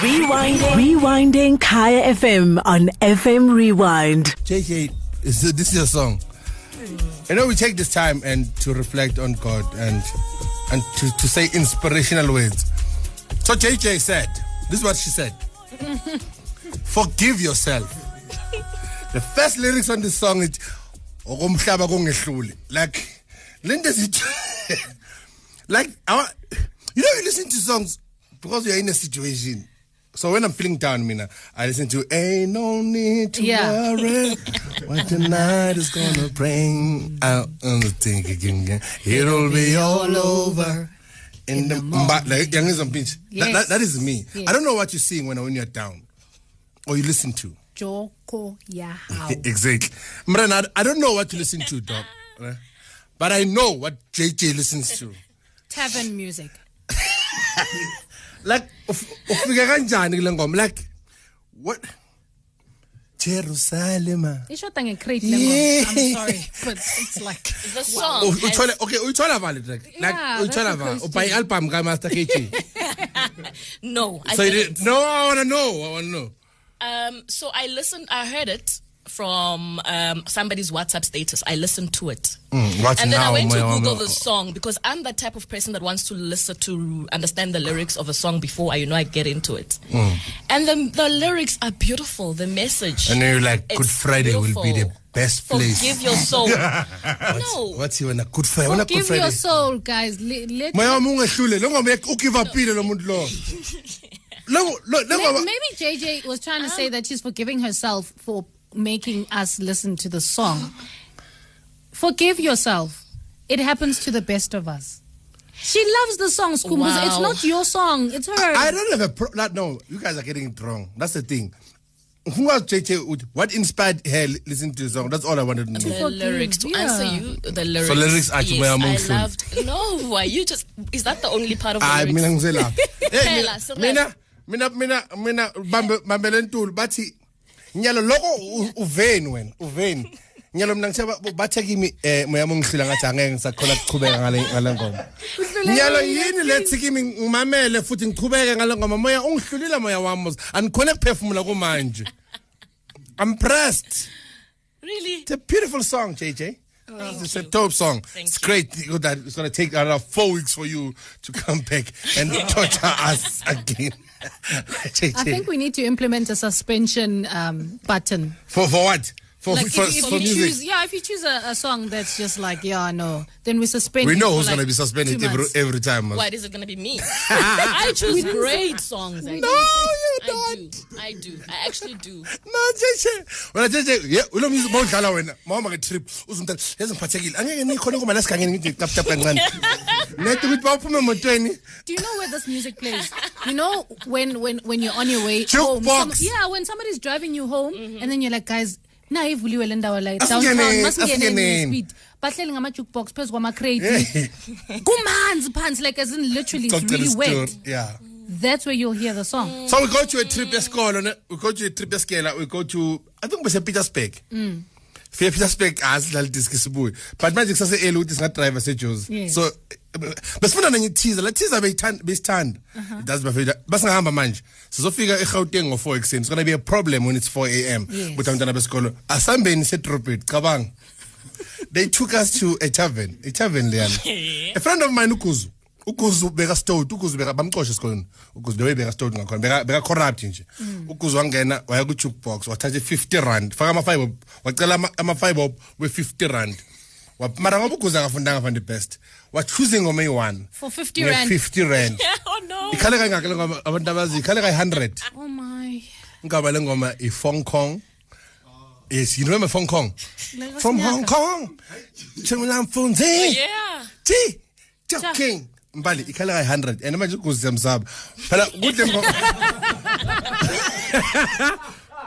Rewinding. Rewinding Kaya FM on FM Rewind. JJ, is this is your song? You know, we take this time and to reflect on God and and to, to say inspirational words. So JJ said, this is what she said. Forgive yourself. The first lyrics on this song is okomhlaba kungehluli. Like Linda like I, wa- you know you listen to songs because you're in a situation. So when I'm feeling down, Mina, I listen to Ain't No Need to Yeah. Worry What the night is gonna bring out on the thinking It'll be all over in the but like young is pinch. That, Yes. that, that is me. Yes. I don't know what you're seeing when when you're down or you listen to. Joko Yahao. Exactly. Mran, I, don't know what to listen to, dog. But I know what JJ listens to. Tavern music. like uf- ufika kanjani kule ngoma like what Jerusalem Ishota ngecrate Yeah. yeah. I'm sorry, but it's like The song. U- has- uthola okay uyithola vale track like Yeah, uyithola that's vale the ubay album ka Master KG no, I so you didn't. did, no I want to know I want to know Um, so I listened. I heard it from um, somebody's WhatsApp status. I listened to it, Mm, and then I went to Google my- the song because I'm the type of person that wants to listen to understand the lyrics of a song before I, you know, I get into it. And the the lyrics are beautiful. The message. Mm. and then you're like Good Friday will be the best place Forgive your soul. no. what's you on a Good Friday a Good forgive Friday your soul, guys. Let, let, maybe JJ was trying to say that she's forgiving herself for making us listen to the song. Forgive yourself. It happens to the best of us. She loves the song, Skumbuzo. It's not your song. It's her. I don't have a pro- that, no. You guys are getting it wrong. That's the thing. Who was JJ? What inspired her li- listening to the song? That's all I wanted to know. The lyrics to yeah. answer you, the lyrics. lyrics are yes, Chumaya I loved. No, why you just? Is that the only part of the Ah, lyrics? mina ngizela. Hey, Phela, Cyril. mina mina mina mina bambe bambe lentulu bathi nyalo lokho uveni wena uveni nyalo mina ngithe bathe kimi eh moya mongihlula ngathi angeke ngisakhona ukuchubeka ngale ngale ngoma. Nyalo yini lethi kimi ngimamele futhi ngichubeke ngale ngoma? Moya ungihlulile moya wami mos. Anikhona ukuphefumula kumanje. I'm pressed. Really? It's a beautiful song, JJ. It's a dope song. Thank it's you. great that it's going to take another four weeks for you to come back and torture us again. I think we need to implement a suspension um, button. for for what? For Like for, if, if for you music. choose, yeah, if you choose a, a song that's just like, yeah, no, then we suspend. we know who's like going to be suspended every every time. What is it going to be me? I choose great songs. I No, you I don't. do. I do. I actually do. No, JJ. Wena JJ, yeah, we ulo music bawudlala wena. Mama ke trip uzumthatha yazi ngiphathekile. Angeke nikhona ngoma lasigangeni ngithi tap tap kancane. Nethi ukuthi bawuphume emotweni. Do you know where this music plays? You know when when when you're on your way home. Jukebox. yeah, when somebody's driving you home, mm-hmm. and then you're like, guys. Na ivuliwe le ndawo Asingene, downtown masingene asingene. speed bahleli ngama jukebox phezu kwama crate kumanzi phansi like as in literally it's really wet Yeah. that's where you'll hear the song So we go to a trip esikolo, we go to a trip esikela, we go to I think bese Petersburg. Mm. Fika Petersburg asidlala disk sibuye. But manje kusase early ukuthi singa driver seJozi. Yes. So eh, besifuna nenye teaser, la teaser beyithanda besithanda. It does my favorite. Basingahamba manje. Sizofika eGauteng ngo4 ekseni. It's going to be a problem when it's 4 a.m. Yes. But abantwana besikolo asambeni sedropit cabanga. They took us to a tavern, a tavern leyana. a friend of mine uGuzu uGuzu beka stout uGuzu beka bamxoshe esikoleni uGuzu bewe beka stout ngakhona beka beka corrupt nje uGuzu wangena waya ku jukebox wathatha 50 rand faka ama 5 wacela ama- ama 5 we 50 rand Wa- mara ngoba uGuzu akafundanga from the best wa choosing ngoma eyi1 For 50 rand. 50 rand oh no. ikhale kangaka le ngoma abantu abazi ikhale ka 100 oh my ngaba le ngoma i Hong Kong Yes, you remember Hong Kong? From Hong Kong. Chimlamfunzi. Yeah. T. Joking. Mbali ikhala ka 100 and manje ukuze msaba. Phela kuhle ngoma.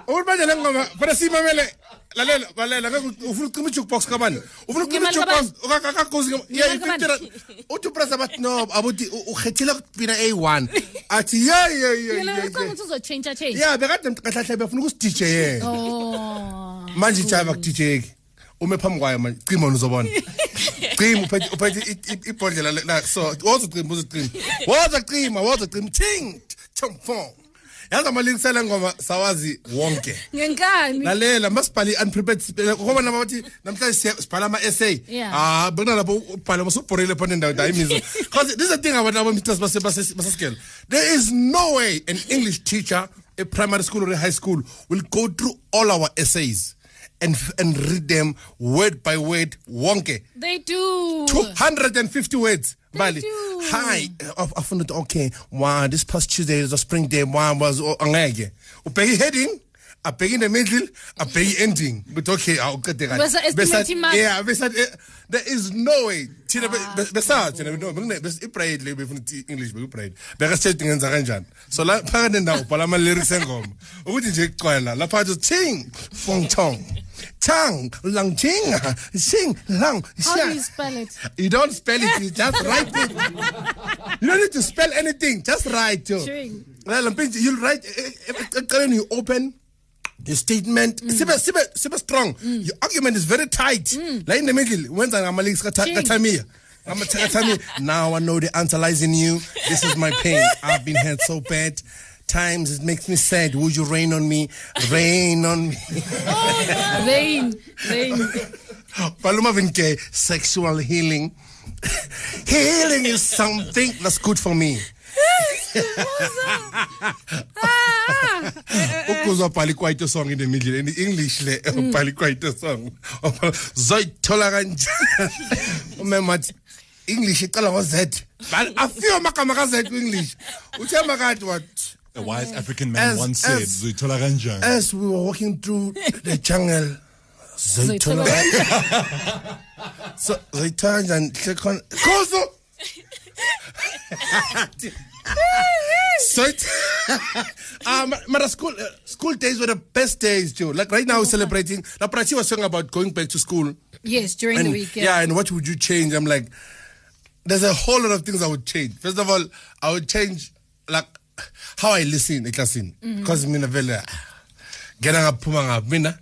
Uthi manje le ngoma phela simamele lalela lalela ufuna ucima i-jukebox kabani? Ufuna ucima i-jukebox? akakozi uthi upresa bathi no abuthi ukhethile kupina eyi-one athi yeyeyeya bekade mkahlahle befuna ukusidj yena. Manje ijaya bakudijeki ume phambi kwayo manje cima wona uzobona. Cima uphethe ibhodlela so woza ucima woza ucima. Woza cima woza cima ting chomfong yazi amalingisela ngoma sawazi wonke. Ngenkani? lalela masibhale unprepared speaker ngoba nabo bathi namhlanje sibhala ama essay Yeah. ah bekuna lapho ubhala masubhorile phone ndawo hayi mizo because this is the thing about our masters base base base scale there is no way an english teacher a primary school or a high school will go through all our essays and and read them word by word. Wonke. They do. 250 words bali. do. hi I found it okay. Wow this past tuesday is a spring day wow was oh, angeke. Heading abheka in the middle abheka ending but okay awuqede kahle Bese estimate mark. yeah bese eh, there is no way thina besathi thina no bekune bese ibride le befuna ukuthi english bekubride beka sithe ngenza kanjani so la phakathi nendawo ubhala ama lyrics engoma ukuthi nje icwela lapha athi ting fong tong tang lang ting sing lang How do you spell it? you don't spell it, you just write it. You don't need to spell anything, just write. Yo. Chewing. Well, mpinje, You'll write, eh, eh, eh, you open your statement, mm. sibe, sibe, sibe strong. Mm. Your argument is very tight. Mm. Like in the middle, when's I'm links Chewing. katamia. I'm a katamia. Now I know the answer lies in you. This is my pain. I've been hurt so bad. Times it makes me sad. Would you rain on me? Rain on me. Oh, rain. Rain. Paloma Vinke, sexual healing. healing is something that's good for me. ukuzwa bhali kwaito song in the middle in english le bhali kwaito song. Zoyithola kanjani umema athi english iqala ngo z bali afiwe amagama ka z english uthe makathi what A wise African man As- once said, as- "Zoithola as we were walking through the jungle zoyithola so zoyithola kanjani? Hle so um, mara school uh, school days were the best days Joe. Like right now we're celebrating. La Prachi was talking about going back to school. Yes, during and the weekend. yeah. and what would you change? I'm like there's a whole lot of things i would change. First of all i would change like how i listen eklasini because mina vele ngena ngaphuma ngaphi mina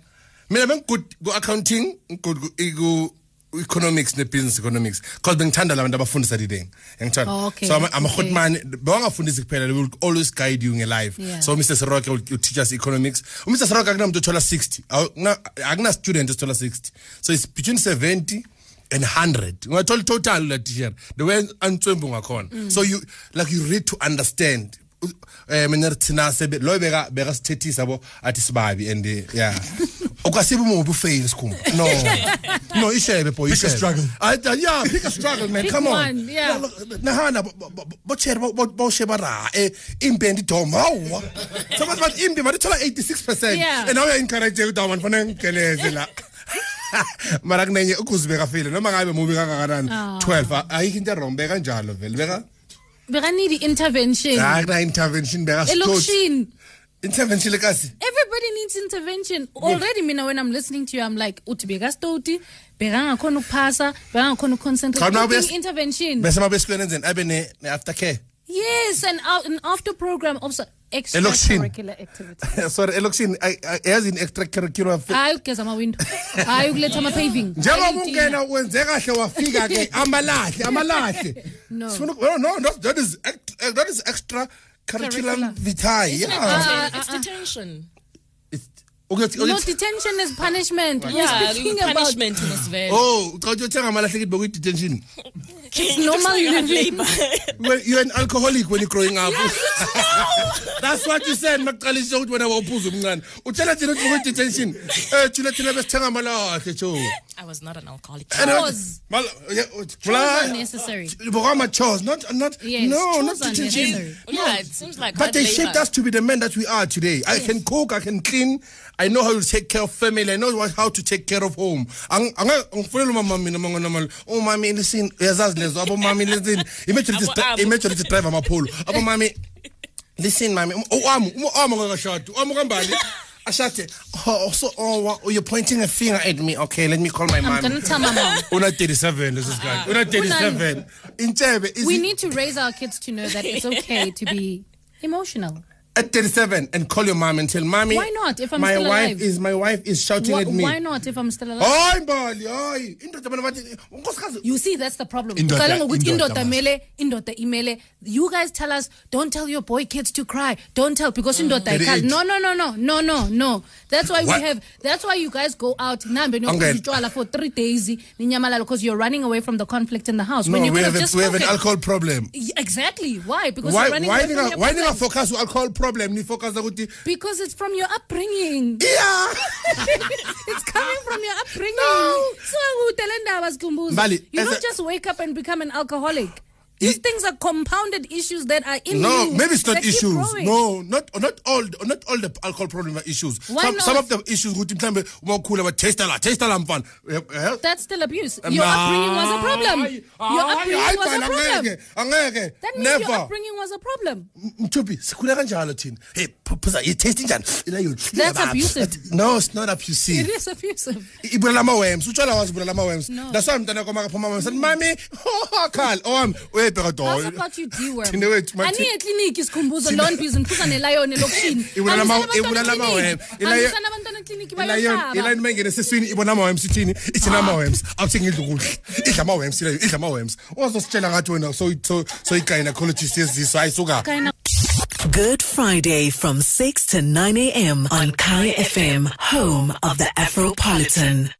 mina bengigood ku-accounting ngigood ku economics ne-business economics. Because bengithanda la bantu abafundisa tideng yangithanda Oh, okay, so okay. amahotmani bewangafundisi kuphela they will always guide you nge-life Yeah. so mr seroke will, teach us economics. Umr seroke akunamuntu othola 60 Awu- na- akuna-student esithola 60 so it's between 70 and 100 ungathola total la teacher the way antswembu ngakhona so you like you read to understand. Eh mina thina sebe lo beka beka sithethisa bo athi sibabi and eh, yeah ukwasiba umubi ufail sikhumba no. No ishebe boy Pick a struggle. I, uh, yeah pick a struggle man. Pick come on. one, yeah. nahana botshele bawusheba ra eh imbendi dom hawa sabathi bathi imbi bathola 86% Yeah. and now you encourage ukuthi awani fanele ngigeleze la. Mara kunenye ukuzibeka file noma ngabe mubi kangakanani. 12 ayikho into erombe kanjalo vele beka Beka need the intervention. hayi kuna intervention beka stoti Elokishini. Intervention lekasi Everybody needs intervention. Already mina when I'm listening to you I'm like uthi beka stoti, beka ngakhona ukuphasa, beka ngakhona ukuconcentrate. Cha, now intervention. enzeni abe ne ne aftercare Yes, and an after program also Elokishini. extracurricular activity. sorry election yazi in extracurricular Hayi ukugeza ama window. Hayi ukuletha ama paving. njengoba ungena wenze kahle wafika ke amalahle amalahle No. No no that- that is eh, that is extra curriculum vitae Isn't it yeah detention? It's detention. It's- ukuthi- No detention is punishment. We're Yeah, speaking about punishment in this very oh ucathi uthenga amalahle kithi bokuyi detention normal living. well you're an alcoholic when you're growing up that's what you said makuqalisha ukuthi wena wawuphuza umncane utshela thina ukuthi bokuyi detention eh thina thina besithenga amalahle jo I was not an alcoholic. Chores. Mal- yeah, Chores bla- necessary. Bokama chores, not not Yes, no, chores not detention. necessary. Yeah, it seems like But hard they labor. shaped us to be the men that we are today. I can cook, I can clean, I know how to take care of family, I know how to take care of home. Ang- anga- Angifunela umama mina mga normal. Oh mami listen, uyazazi lezo abo mami listen. Imagine Abo- abo. imagine drive amapolo. Abo mami listen mami, oh, oh, uamu, uamu oh, ngakashadi. Uamu kambali. Ashate. Oh, so oh, wa- you're pointing a finger at me. Okay, let me call my mom. I'm gonna tell my mom. Una 37 this is guy. Una 37. Intebe is We need to raise our kids to know that it's okay to be emotional. At 37 and call your mom and tell mommy Why not, if I'm my still wife alive? is my wife is shouting Why, at me why not if I'm still alive? hayi mbali hayi indoda bona bathi unkosikazi You see, that's the problem. Indoda- Uqala ngokuthi indoda indoda must. mele, indoda imele. You guys tell us, don't tell your boy kids to cry. Don't tell because indoda Thirty ikhala. eight. No, no, no, no, no, no, no. That's why What? we have. That's why you guys go out nambe nokuzitshwala for three days ninyamalala because you're running away from the conflict in the house. no when you we could have, have a, we have an alcohol problem Exactly. Why? Because why you're running why away from ninga your why ninga problems. focus on alcohol problem ni focus ukuthi Because it's from your upbringing. yeah it's coming from your upbringing. No. So utele ndaba Sikhumbuzo. Mbali, You don't just wake up and become an alcoholic. These It- things are compounded issues that are in no you. maybe it's not issues no not not all not all the alcohol problem are issues Why some, not? some of the issues ukuthi mhlambe uma ukhula ba taste la taste la mfana Eh, eh, That's still abuse. Your Nah. upbringing was a problem. Your upbringing was a problem. angeke angeke That means never your upbringing was a problem. mthubi sikhule kanjalo thina hey phuza you taste njani ila you That's abusive. no it's not abusive It is abusive. ibulala ama-worms utshwala wazi ibulala ama-worms No. that's why mntana kwama kaphuma mama sathi mami akhala owami uyebheka How's do about you deworm? Thina wethu, mathi- Aniye ekliniki sikhumbuzo lon busy niphuza nelayoni lokishini. Ibulala ama- Hambisani abantwana ibulala ama-worm. ekliniki. Ilayo- Hambisani abantwana ekliniki bayohlaba. ilayini uma ingene eseswini ibona ama-worms ithini ah. ithina ama-worms awuthi ngidla ukudla idla ama-worms idla ama-worms ozositshela ngathi wena soyi-gynecologist yeziso hayi suka Kind of- Good Friday from 6 to 9 a.m. on Kaya FM, home of the Afropolitan.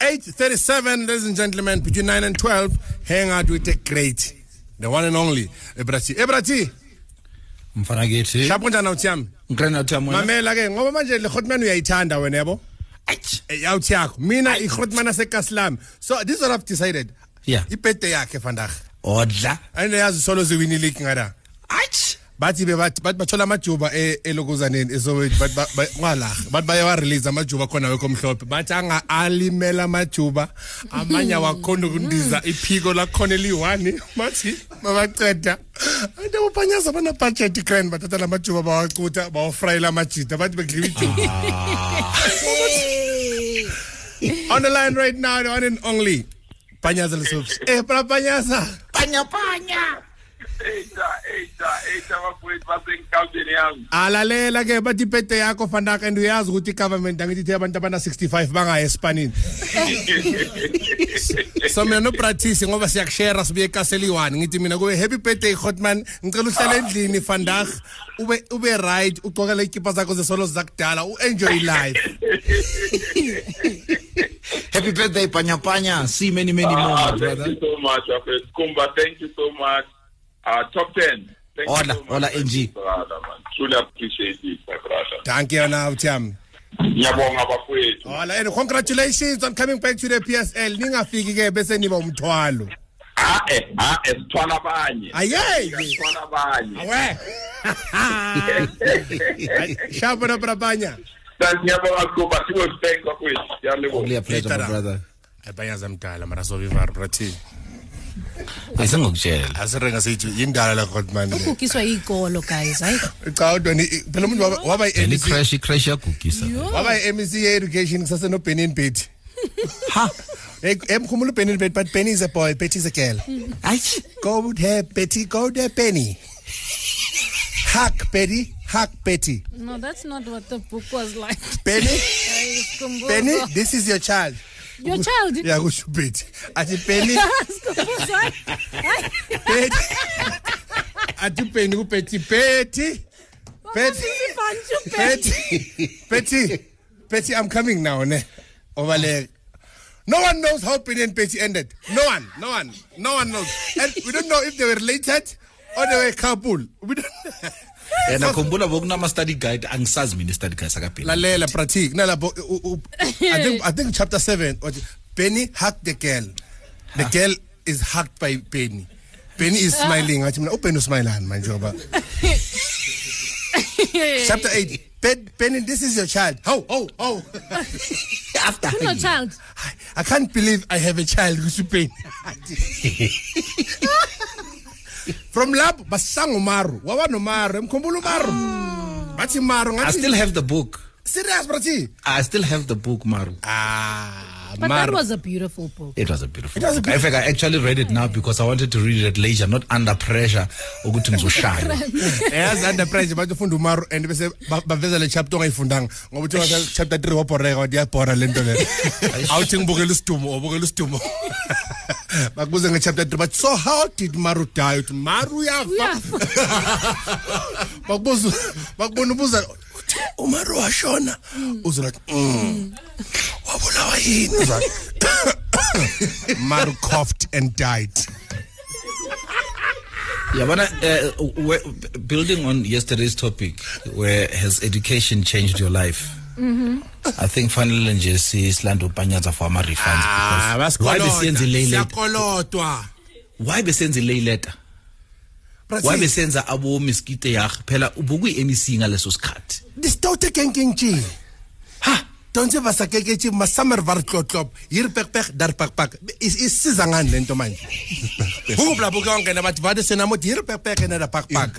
8.37 ladies and gentlemen between 9 and 12 hang out with the great the one and only ebrati. Ebrati! Mfanakithi shapho njani awuthi yami? Ngiqena uthi amona mamela ke ngoba manje le hotman uyayithanda wena yabo? Eh, awuthi yakho. Mina i-hotman asekasilam so this is what i've decided. Yeah. ibirthday yakhe vandag odla. Andinayazi solo ziwini league ngada achi bathi be bathi bathi bathola amajuba e- elokuzaneni esowethu bathi ba- ba- ngalaha bathi bayawarelease amajuba khona wekho mhlophe bathi anga alimela amajuba amanye awakhona ukundiza iphiko lakhona eliyi-one bathi babaceda anti abuphanyaza banabhajethi grand bathatha la majuba bawacutha bawafrayela amajida bathi bekudliwa ijuba. On the line right now the one and only. Panyaza lesopsi eh bra panyaza Eita, alalela ke bathi ibhede yakho fanaka and uyazi ukuthi i-government angithi ithe abantu abana-65 bangaya esipanini so mina nobratis ngoba siyakushera sibuye ekaseliyi-one ngithi mina kube happy birthday hotman ngicela uhlale endlini fandag ube ube right ugcokele ikipa zakho zesolo zakudala u-enjoy life happy birthday panyapanya see many many more Ah, thank brother you so much. Kumba, thank you so much. Uh, top 10. Thank Hola, you so much. hola, NG. Brother, man. Truly appreciate it, my brother. danke yona uthami Ngiyabonga bafowethu. hola and congratulations on coming back to the psl ningafiki ke bese niba umthwalo Ah, eh, ah, eh, sithwala abanye. ayeye Sithwala abanye. awe shapo na brabanya Thank ngiyabonga Kumba, sibo thank bafowethu. Ngiyalibonga. only a pleasure my Later. brother abayaza mdala mara sovivar brathi ayisengokutshela asirenga sithi yindala la godman ukukiswa yikolo guys hayi. Cha kodwa ni- phela umuntu waba- waba then i-MEC icrash icrash yagugisa. Waba i-MEC ye-education kusase no-benin betty ha? Emkhumula ubenin betty but benny is a boy betty is a girl. Achi go there betty go there benny. Hack betty hack betty. No that's not what the book was like. Benny? Hayi, benny this is your child your child ya kusho betty athi benny Sikhumbuzo, hayi. betty athi benny kubetty betty betty Bantu, Betty, Betty, Betty, I'm coming now, ne? Over there. No one knows how Penny and Betty ended. No one, no one, no one knows. And we don't know if they were related or they were a couple. We don't yena khumbula bokunama-study guide angisazi mina i-study guide sakabheni Lalela, Pratik. Nalabo, u- u- I think, I think chapter seven. what- Benny hugged the girl. The girl is hugged by Benny. Benny is smiling. Athi mina, uBenny usmileani manje ngoba. Chapter 8. Ben, Benny, this is your child. How, how, how? after Who's your child I can't believe I have a child kusupeni from lapho basanga umaru waba nomaru emkhumbula umaru bathi maru i still have the book serious brathi i still have the book maru ah But Mar- that was a beautiful book. It was a beautiful. It was a book. In fact, I actually read it now because I wanted to read it at leisure, not under pressure. ukuthi ngizoshaya. yazi under pressure bathi ufunda umaru and bese ba- baveza le chapter ongayifundanga ngoba uthi wasa chapter 3 waboreka wathi yabhora le nto le awuthi ngibukela isidumo ubukela isidumo bakubuze nge-chapter 3 bathi so how did maru die uthi maru yafa Uyafa. bakubuza bakubona ubuza uthi umaru washona uzonathi mm. wabulawa yini Uzathi, maru coughed and died Yabona, uh, where- building on yesterday's topic, where has education changed your life? I think finally nje sisilanda upanyaza for ama refunds Ah, because why besenza lay letter? siyakolotwa Why besenza lay letter? Why besenza abo miskite yag phela ubukuyi MEC ngaleso sikhathi. distout kenkentši Ha, donse ba sa keketše masamer va re tlotlop yiri pekpek dar pakpak isiza ngani le nto manje ukubla buke wangena bathi vade sena moti yiri pekpek ene da pakpak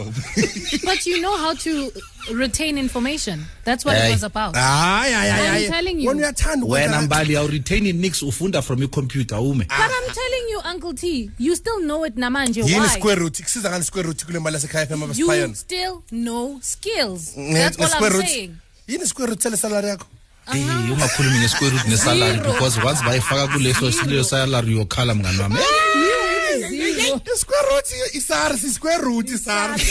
But you know how to retain information. That's what it was about. hayi hayi I'm telling you. wona uyathanda wena ukwenza- mbali ya retain nix ufunda from i-computer ume. But I'm telling you, Uncle T, you still know it namanje. yini Why? square root kusiza ngani square root kule mali yasekhaya fm You still know skills. Eh, That's all square I'm root saying. yini square root sele salary yakho Eh, ungakhulumi nge-square ah, root nesalary Zero. because once bayifaka kuleso sileyo salary yokhala mngani wami. Zero. i-square root isars i-square root isars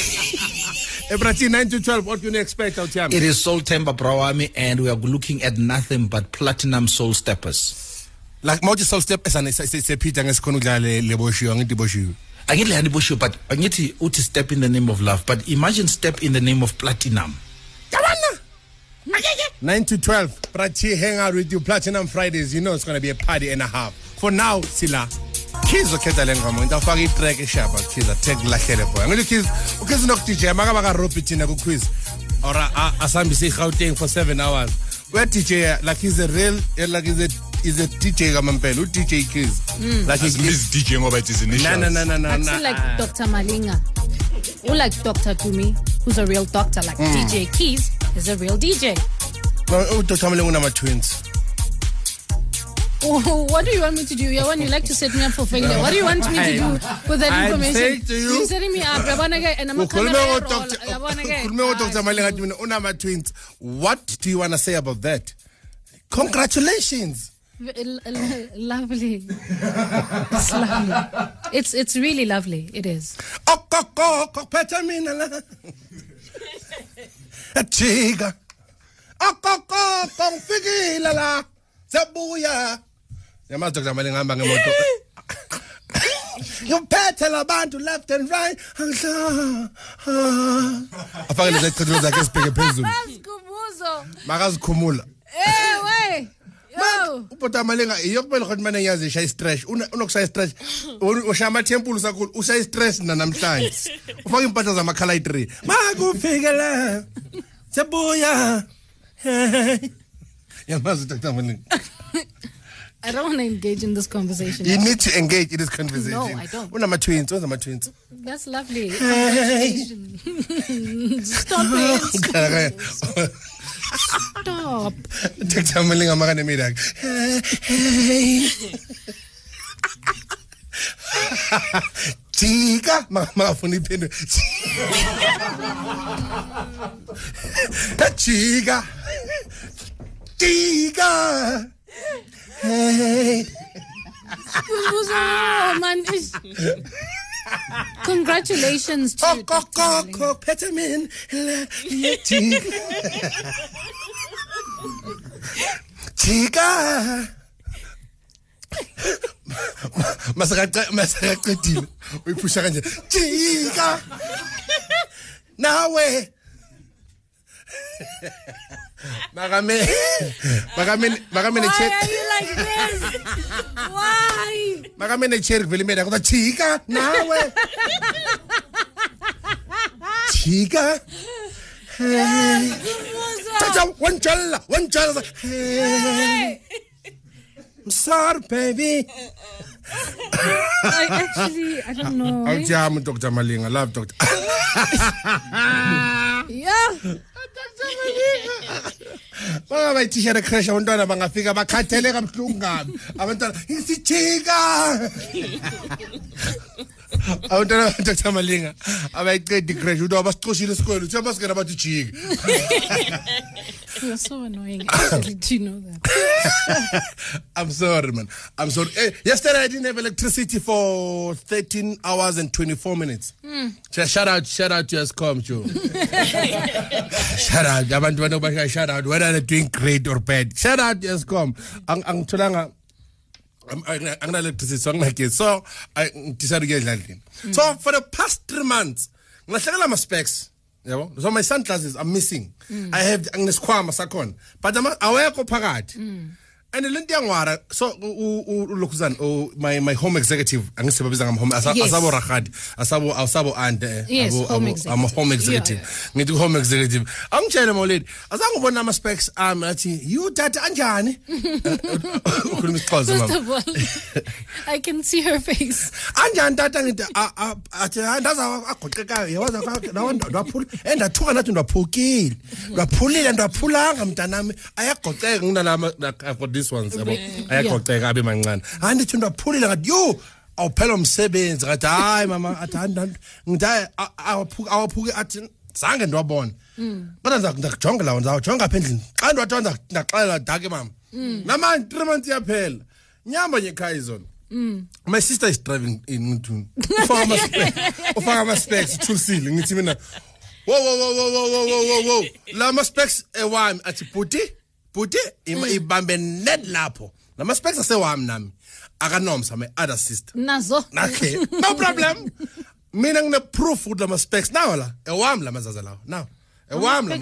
ebrathi 9 to 12 what can you expect out yami It is Soul Temba Brawami and we are looking at nothing but platinum soul steppers. like mawuthi soul step eh, esane sephitha ngesikhona ukudlala le- le boshiwe angithi boshiwe angithi leyani busho but angithi uthi step in the name of love but imagine step in the name of platinum 9 to 12 Prati hang out with you platinum fridays you know it's gonna be a party and a half for now sila Kids ukhetha le ngoma into afaka itrack eshaba Kids athe kulahlele boy ngithi Kids ukids nok DJ maka baka rope thina ku quiz or a- asihambise iGauteng for 7 hours we DJ like he's a real eh, like he's a is a DJ kamampela u DJ Kids like he This DJ ngoba it is initial. na na na na na I feel like Dr. Malinga. Who like Dr. Tumi, who's a real doctor, like Hmm. DJ Keys is a real DJ. u Dr. Mlengu nama twins Oh, what do you want me to do? Yeah, when you like to set me up for failure. What do you want me to do with that I'm information? to you- You're setting me up. Yabona ke, and I'm a ukhulume camera roll. Dr. Yabona ke. ukhulume ah. ngo Dr. Mina unama twins what do you want to say about that congratulations L- l- lovely. It's lovely. It's it's really lovely. It is. okokoko kuphethe mina la jika okokoko ngifikile la. Sebuya. Yamazi Dr. Malenga hamba ngemoto. Ngiphethe labantu left and right. Angihla. Afake lezi chithilo zakhe sibheke phezulu. Skubuzo. makazikhumula. Eh, butamalanga iyokumele khona manje yazi shay stress unokusay stress ushama temple sakhulu usay stress na namhlanje. Ufaka impahla zamakhala i3 makufike la sebuya. Yamazi dr. Malinga I don't want to engage in this conversation. you need to engage in this conversation No, I don't. unama-twins unama-twins That's lovely. Hey. Stop it. Stop. dr malinga makanemidake jika Ma- makafuna iphendule jika jika hey. Oh, man. Congratulations to you, Dr. Masakaqedile uyiphusha kanje. Jika nawe. Check like this? Why? makame ne cherry vele mina kodwa jika nawe jika Tata, one jalla. Hey. I'm sorry, baby. I actually, I don't know. Awujama Dr. Malinga, I love Dr. Yeah. Bangaba i-t-shirt crash abantwana bangafika bakhathele kabuhlungu ngabi abantwana isijika badr malinga abayiceda icrash ukuthi abasicoshile esikolweni uthi abasikena bathi jika You're so annoying. Actually, do you know that? I'm sorry, man. I'm sorry. Hey, yesterday I didn't have electricity for 13 hours and 24 minutes. Hmm. So shout out, shout out to Eskom, Joe. shout out. Abantu banobasha shout out. Whether they're doing great or bad. Shout out to Eskom. Ang ang tulanga. angina-electricity so anginagesi so ngidicide ukuyedla endlini so for the past three months ngilahlekela ama-specs yabo? So my sunglasses i'm missing. Mm. i have nginesikhwama sakhona but awekho phakathi mm. And lento iyangwara so ulokhuzana my my home executive angisibabiza ngam home asa- Yes. asabo rahadi asabo asabo eh, abo- home executive. ama home executive. Yeah, ngithi home executive. Angitshele mawledi azange ubona ama specs ami athi you tata anjani? Ukhuluma isixhosa mama. I can see her face. anjani tata ngithi athi hayi ndaza agoqekayo yawaza ndaphula endathuka nathi ndaphukile ndaphulile ndaphulanga mntanami. Ayagoqeka nginalama These ones yabo? Ayagoqeka abe mancane. Hayi ndithi ndaphulile ngathi yo awuphela umsebenzi. Ngathi hayi mama athi hayi ndan- ngithi hayi a- awaphuke awaphuke athi zange ndiwabona mm. kodwa ndiza- ndakujonga lawo ndizawujonga apha endlini. Xa ndiwathiwa nda- ndaxelela dake mama. Mm. Namanje three months iyaphela. Nyamba nyekhaya izona mm. my sister is driving in ngithuni ufaka ama ufaka ama specs thusile ngithi mina wo wo wo wo wo wo wo wo la ma specs eh, ewami athi buti bhuti ibambe net lapho nama-specs asewami nami akanomsa my-other sister nazo okay no problem mina ngine-proof ukuthi lama-specs nawo la ewami la mazaza lawo nawo ewami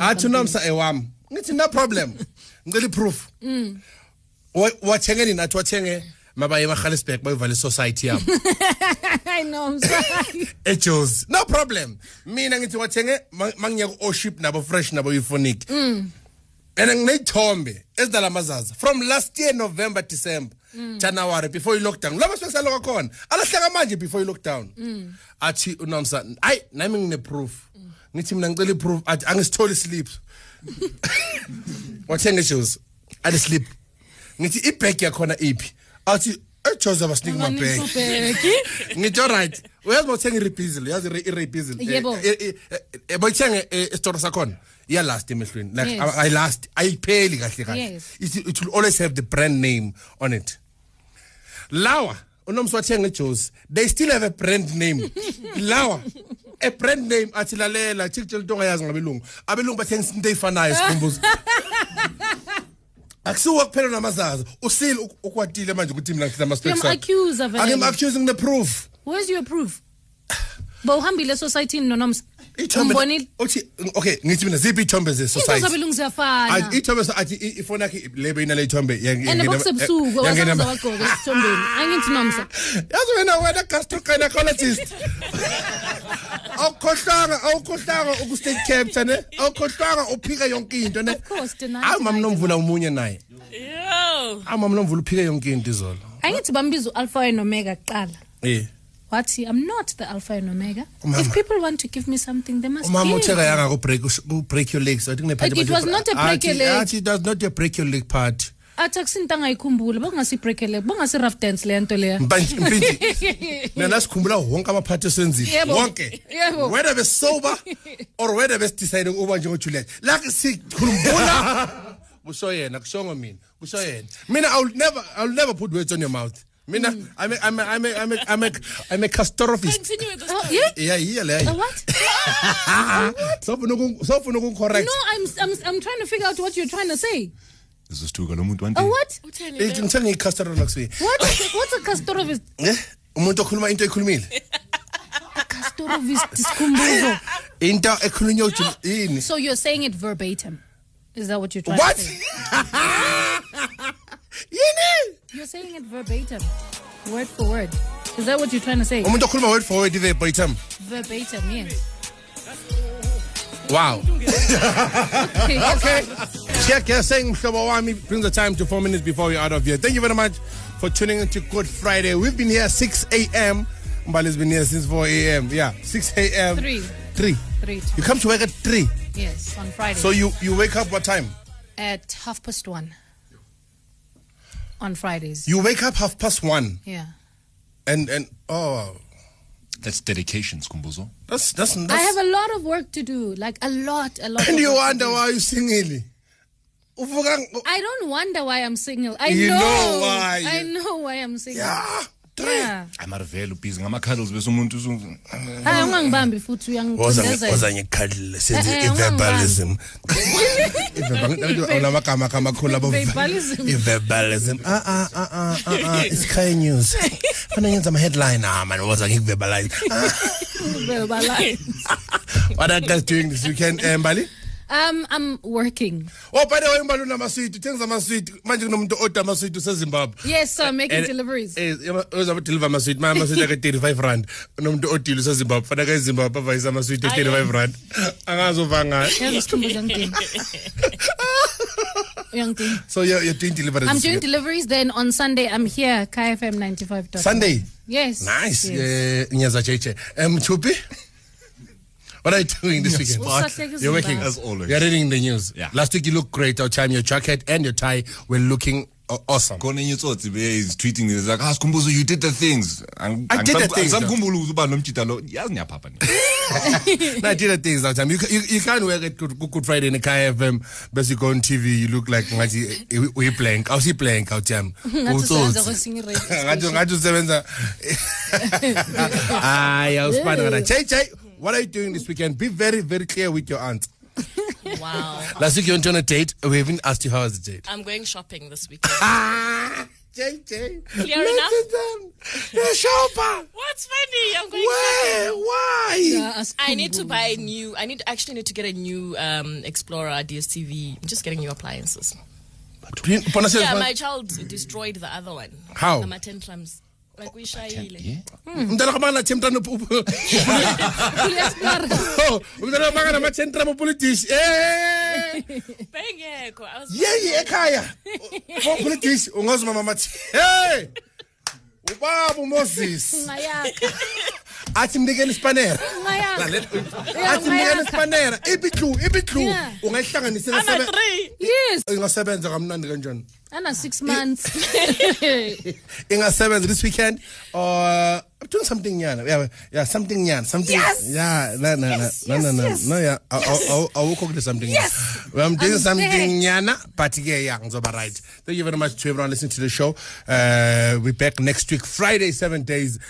athi unomsa ewami ngithi no problem ngicela i-proof wathenge nini athi wathenge mabaye emarhalisberg bayovala isociety yabo ejosi no problem mina ngithi wathenge mangiyeka o-oship nabo fresh nabo euphonic mm. and ngineyithombe ezidalamazaza from last year november december mm. january before i-lockdown laba suke saloko khona alahleka manje before i-lockdown mm. athi unamsa hayi nami ngine-proof. Mm. ngithi mina ngicela i-proof athi angisitholi sleep wathenga ijose alisleep ngithi ibhegi yakhona iphi? Athi ejose abasiniki mabhegi ngithi olright uyazi bawuthenga iribhizile uyazi iribhizile yebo. Eh, eh, eh, boyithenge esitoro sakhona. Iyalast emehlweni like Yes. ayilast ayipheli kahle kahle Yes. it, it will always have the brand name on it lawa unomsi wathenga ejosi they still have a brand name lawa a brand name athi lalela thikutshela into ongayazi ngabelungu abelungu bathengisa into eyifanayo sikhumbuzo akusiwo kuphela namazaza usile ukwatile manje ukuthi mina ngifisa ama-specs akho. Ngiyam-accuser vele. I'm accusing the proof Where's your proof? Bawuhambile society nonomsa. Ithombe- uthi okay ngithi mina ziphi ithombe Into ze-society zabelungu ziyafana. Athi ithombe sa- athi i- ifoni yakhe lebe inale ithombe yang- And yangena- bokusebusuku yangena- wasaza wagqoka esithombeni. Angithi nomsa. yazi wena wena gastrogynecologist awukhohlanga awukhohlanga uku-state capture ne awukhohlanga uphike yonke into ne deny, nomvula umunye naye Yo. hayi mama nomvula uphike yonke into izolo Angithi bambiza u-alpha and omega kuqala. eh Wathi I'm not the alpha and omega. Oh, umama. If people want to give me something they must oh, umama give. utheka yanga ku-break ku-break your legs athi kunephathi It was not a break your Athi- leg. athi it was not a break your leg part athi akusinto angayikhumbula bokungasi-breakele bokungasi-rough dance leya nto leya Mpanji- mpinji mina sikhumbula wonke amaphathi esenzile Yebo. wonke Yebo. whether besober or whether besidecide ukuba njengojuliet like sikhumbula kusho yena kushongo mina kusho yena mina i will never i will never put words on your mouth mina i'm a, i'm a, i'm a, i'm a, I'm a, I'm a catastrophist Continue with the Oh, yeah? yeah yeah A leyo what? sofuna uku- sofuna ukungicorrect No, I'm, I'm, I'm trying to figure out what you're trying to say. Isistuka lo muntu A wanti. what? Ithi ngithe ngiyi-catastrophist What? What's a castorovist? eh umuntu okhuluma into ekhulumile Castorovist sikhumbuzo. into ekhulunywa ujul yini So you're saying it verbatim. Is that what you're trying what to say? yini You're saying it verbatim. Word for word. Is that what you're trying to say? umuntu okhuluma word for word verbatim Verbatim, yes. wow Okay. Okay. Check you're saying Mhlobo Wami brings the time to four minutes before we're out of here. Thank you very much for tuning into Good Friday. We've been here 6 a.m. Mbali's been here since 4 a.m. Yeah, 6 a.m. Three. 3. Three. You come to work at 3. Yes, on Friday. So you, you wake up what time? at half past one on Fridays. You wake up half past one, yeah. and and oh, That's dedication, Skumbuzo. that's that's. that's I have a lot of work to do, like a lot, a lot. and of you work to wonder do. why you singing. Uvuka. I don't wonder why I'm single. I You know. know why. I know why I'm single. Yeah. Yeah. amarivele ubhizi ngama-cuddles bese umuntu usu- Hayi ungangibambi futhi Woza uyangicindezela. ngekhalile senze Eh, eh, i-verbalism. I-verbal- Unamagama amakhulu abo- Verbalism. I-verbalism. Ah, ah, ah. It's Kaya News. Fanele ngenza ama-headline ah, man. Woza ngikuverbalize. Verbalize. What are you guys doing this weekend, eh, Mbali? Um, I'm working. Oh, by the way, unamaswiti. Uthengisa amaswiti. Manje kunomuntu amaswiti useZimbabwe. Yes, so I'm making And- deliveries. Eh, uzabe deliver amaswiti. Manje amaswiti ake 35 rand. Unomuntu odile useZimbabwe. Fanele eZimbabwe avayisa amaswiti e 35 rand. Angazova ngayo. Yazi isikhumbuzo uyangidinga. Uyangidinga. So you're, you're doing deliveries. I'm doing deliveries. Then on Sunday, I'm here, KFM 95. Sunday. Yes. Nice. Yes. Uh, Nyaza Cheche. Um, Chupi, what are you doing this weekend? You're working. izimbali. As always. You're reading the news. Yeah. Last week you looked great. Our time, your jacket and your tie were looking uh, awesome. khona enye utsotsi be is tweeting me like ah Skumbuzo you did the things Ang- I did the angisam- things, angisamkhumbuli ukuthi uba nomjida lo yazi ngiyaphapha ni no, I did the things that time. You, you, you can't work at Good, Good Friday in the KFM, but you go on TV, you look like ngathi we blank. I'll see blank out time. Ngathi usebenza kwesinye i-radio Ngathi station. ngathi usebenza. Hayi, awusifani ngana. JJ, what are you doing this weekend? Be very very clear with your aunt. Wow. Last week you went on a date. We haven't asked you how was the date. I'm going shopping this weekend. Ah, JJ. Clear enough? You're a shopper. What's funny? I'm going shopping. Where? Why? Yeah, I need to buy a new. I need actually need to get a new um, Explora DSTV. I'm just getting new appliances. Upona Yeah, my child destroyed the other one. How? My tantrums. Like we like uyishayile umntana kamana chemtana umntana kamana machentana mupolitish eh bengekho yeye ekhaya. Mupolitish ungazuma mama hey! Ubaba umoses ngayakha. Athi mnikeni spanera. Ngayakha. Yeah, Athi mnikeni ngayakha. spanera. Ibitlu, ibitlu. Yeah. Ungayihlanganisa I'm nasebe. at three. Yes. Ingasebenza kamnandi kanjani? Ana six months. ingasebenza this weekend or I'm doing something nyana yeah yeah something nyana something Yes! yeah no no Yes, no no no yes, no yes. no yeah I, I, I, I will cook the something Yes! well, I'm doing I'm something there. nyana but yeah yeah ngizoba right thank you very much to everyone listening to the show uh we're back next week Friday seven days uh,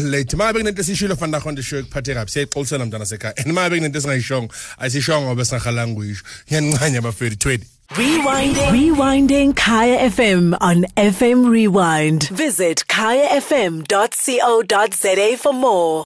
late ma bekunento esishilo fana khona the show ekuphathe kabi siyaxolisana mntana sekhaya and ma bekunento esingayishongo ayisishongo ngoba singahalanga kuyisho ngiyancanya bafethu 20 Rewinding. Rewinding Kaya FM on FM Rewind. Visit kayafm.co.za for more.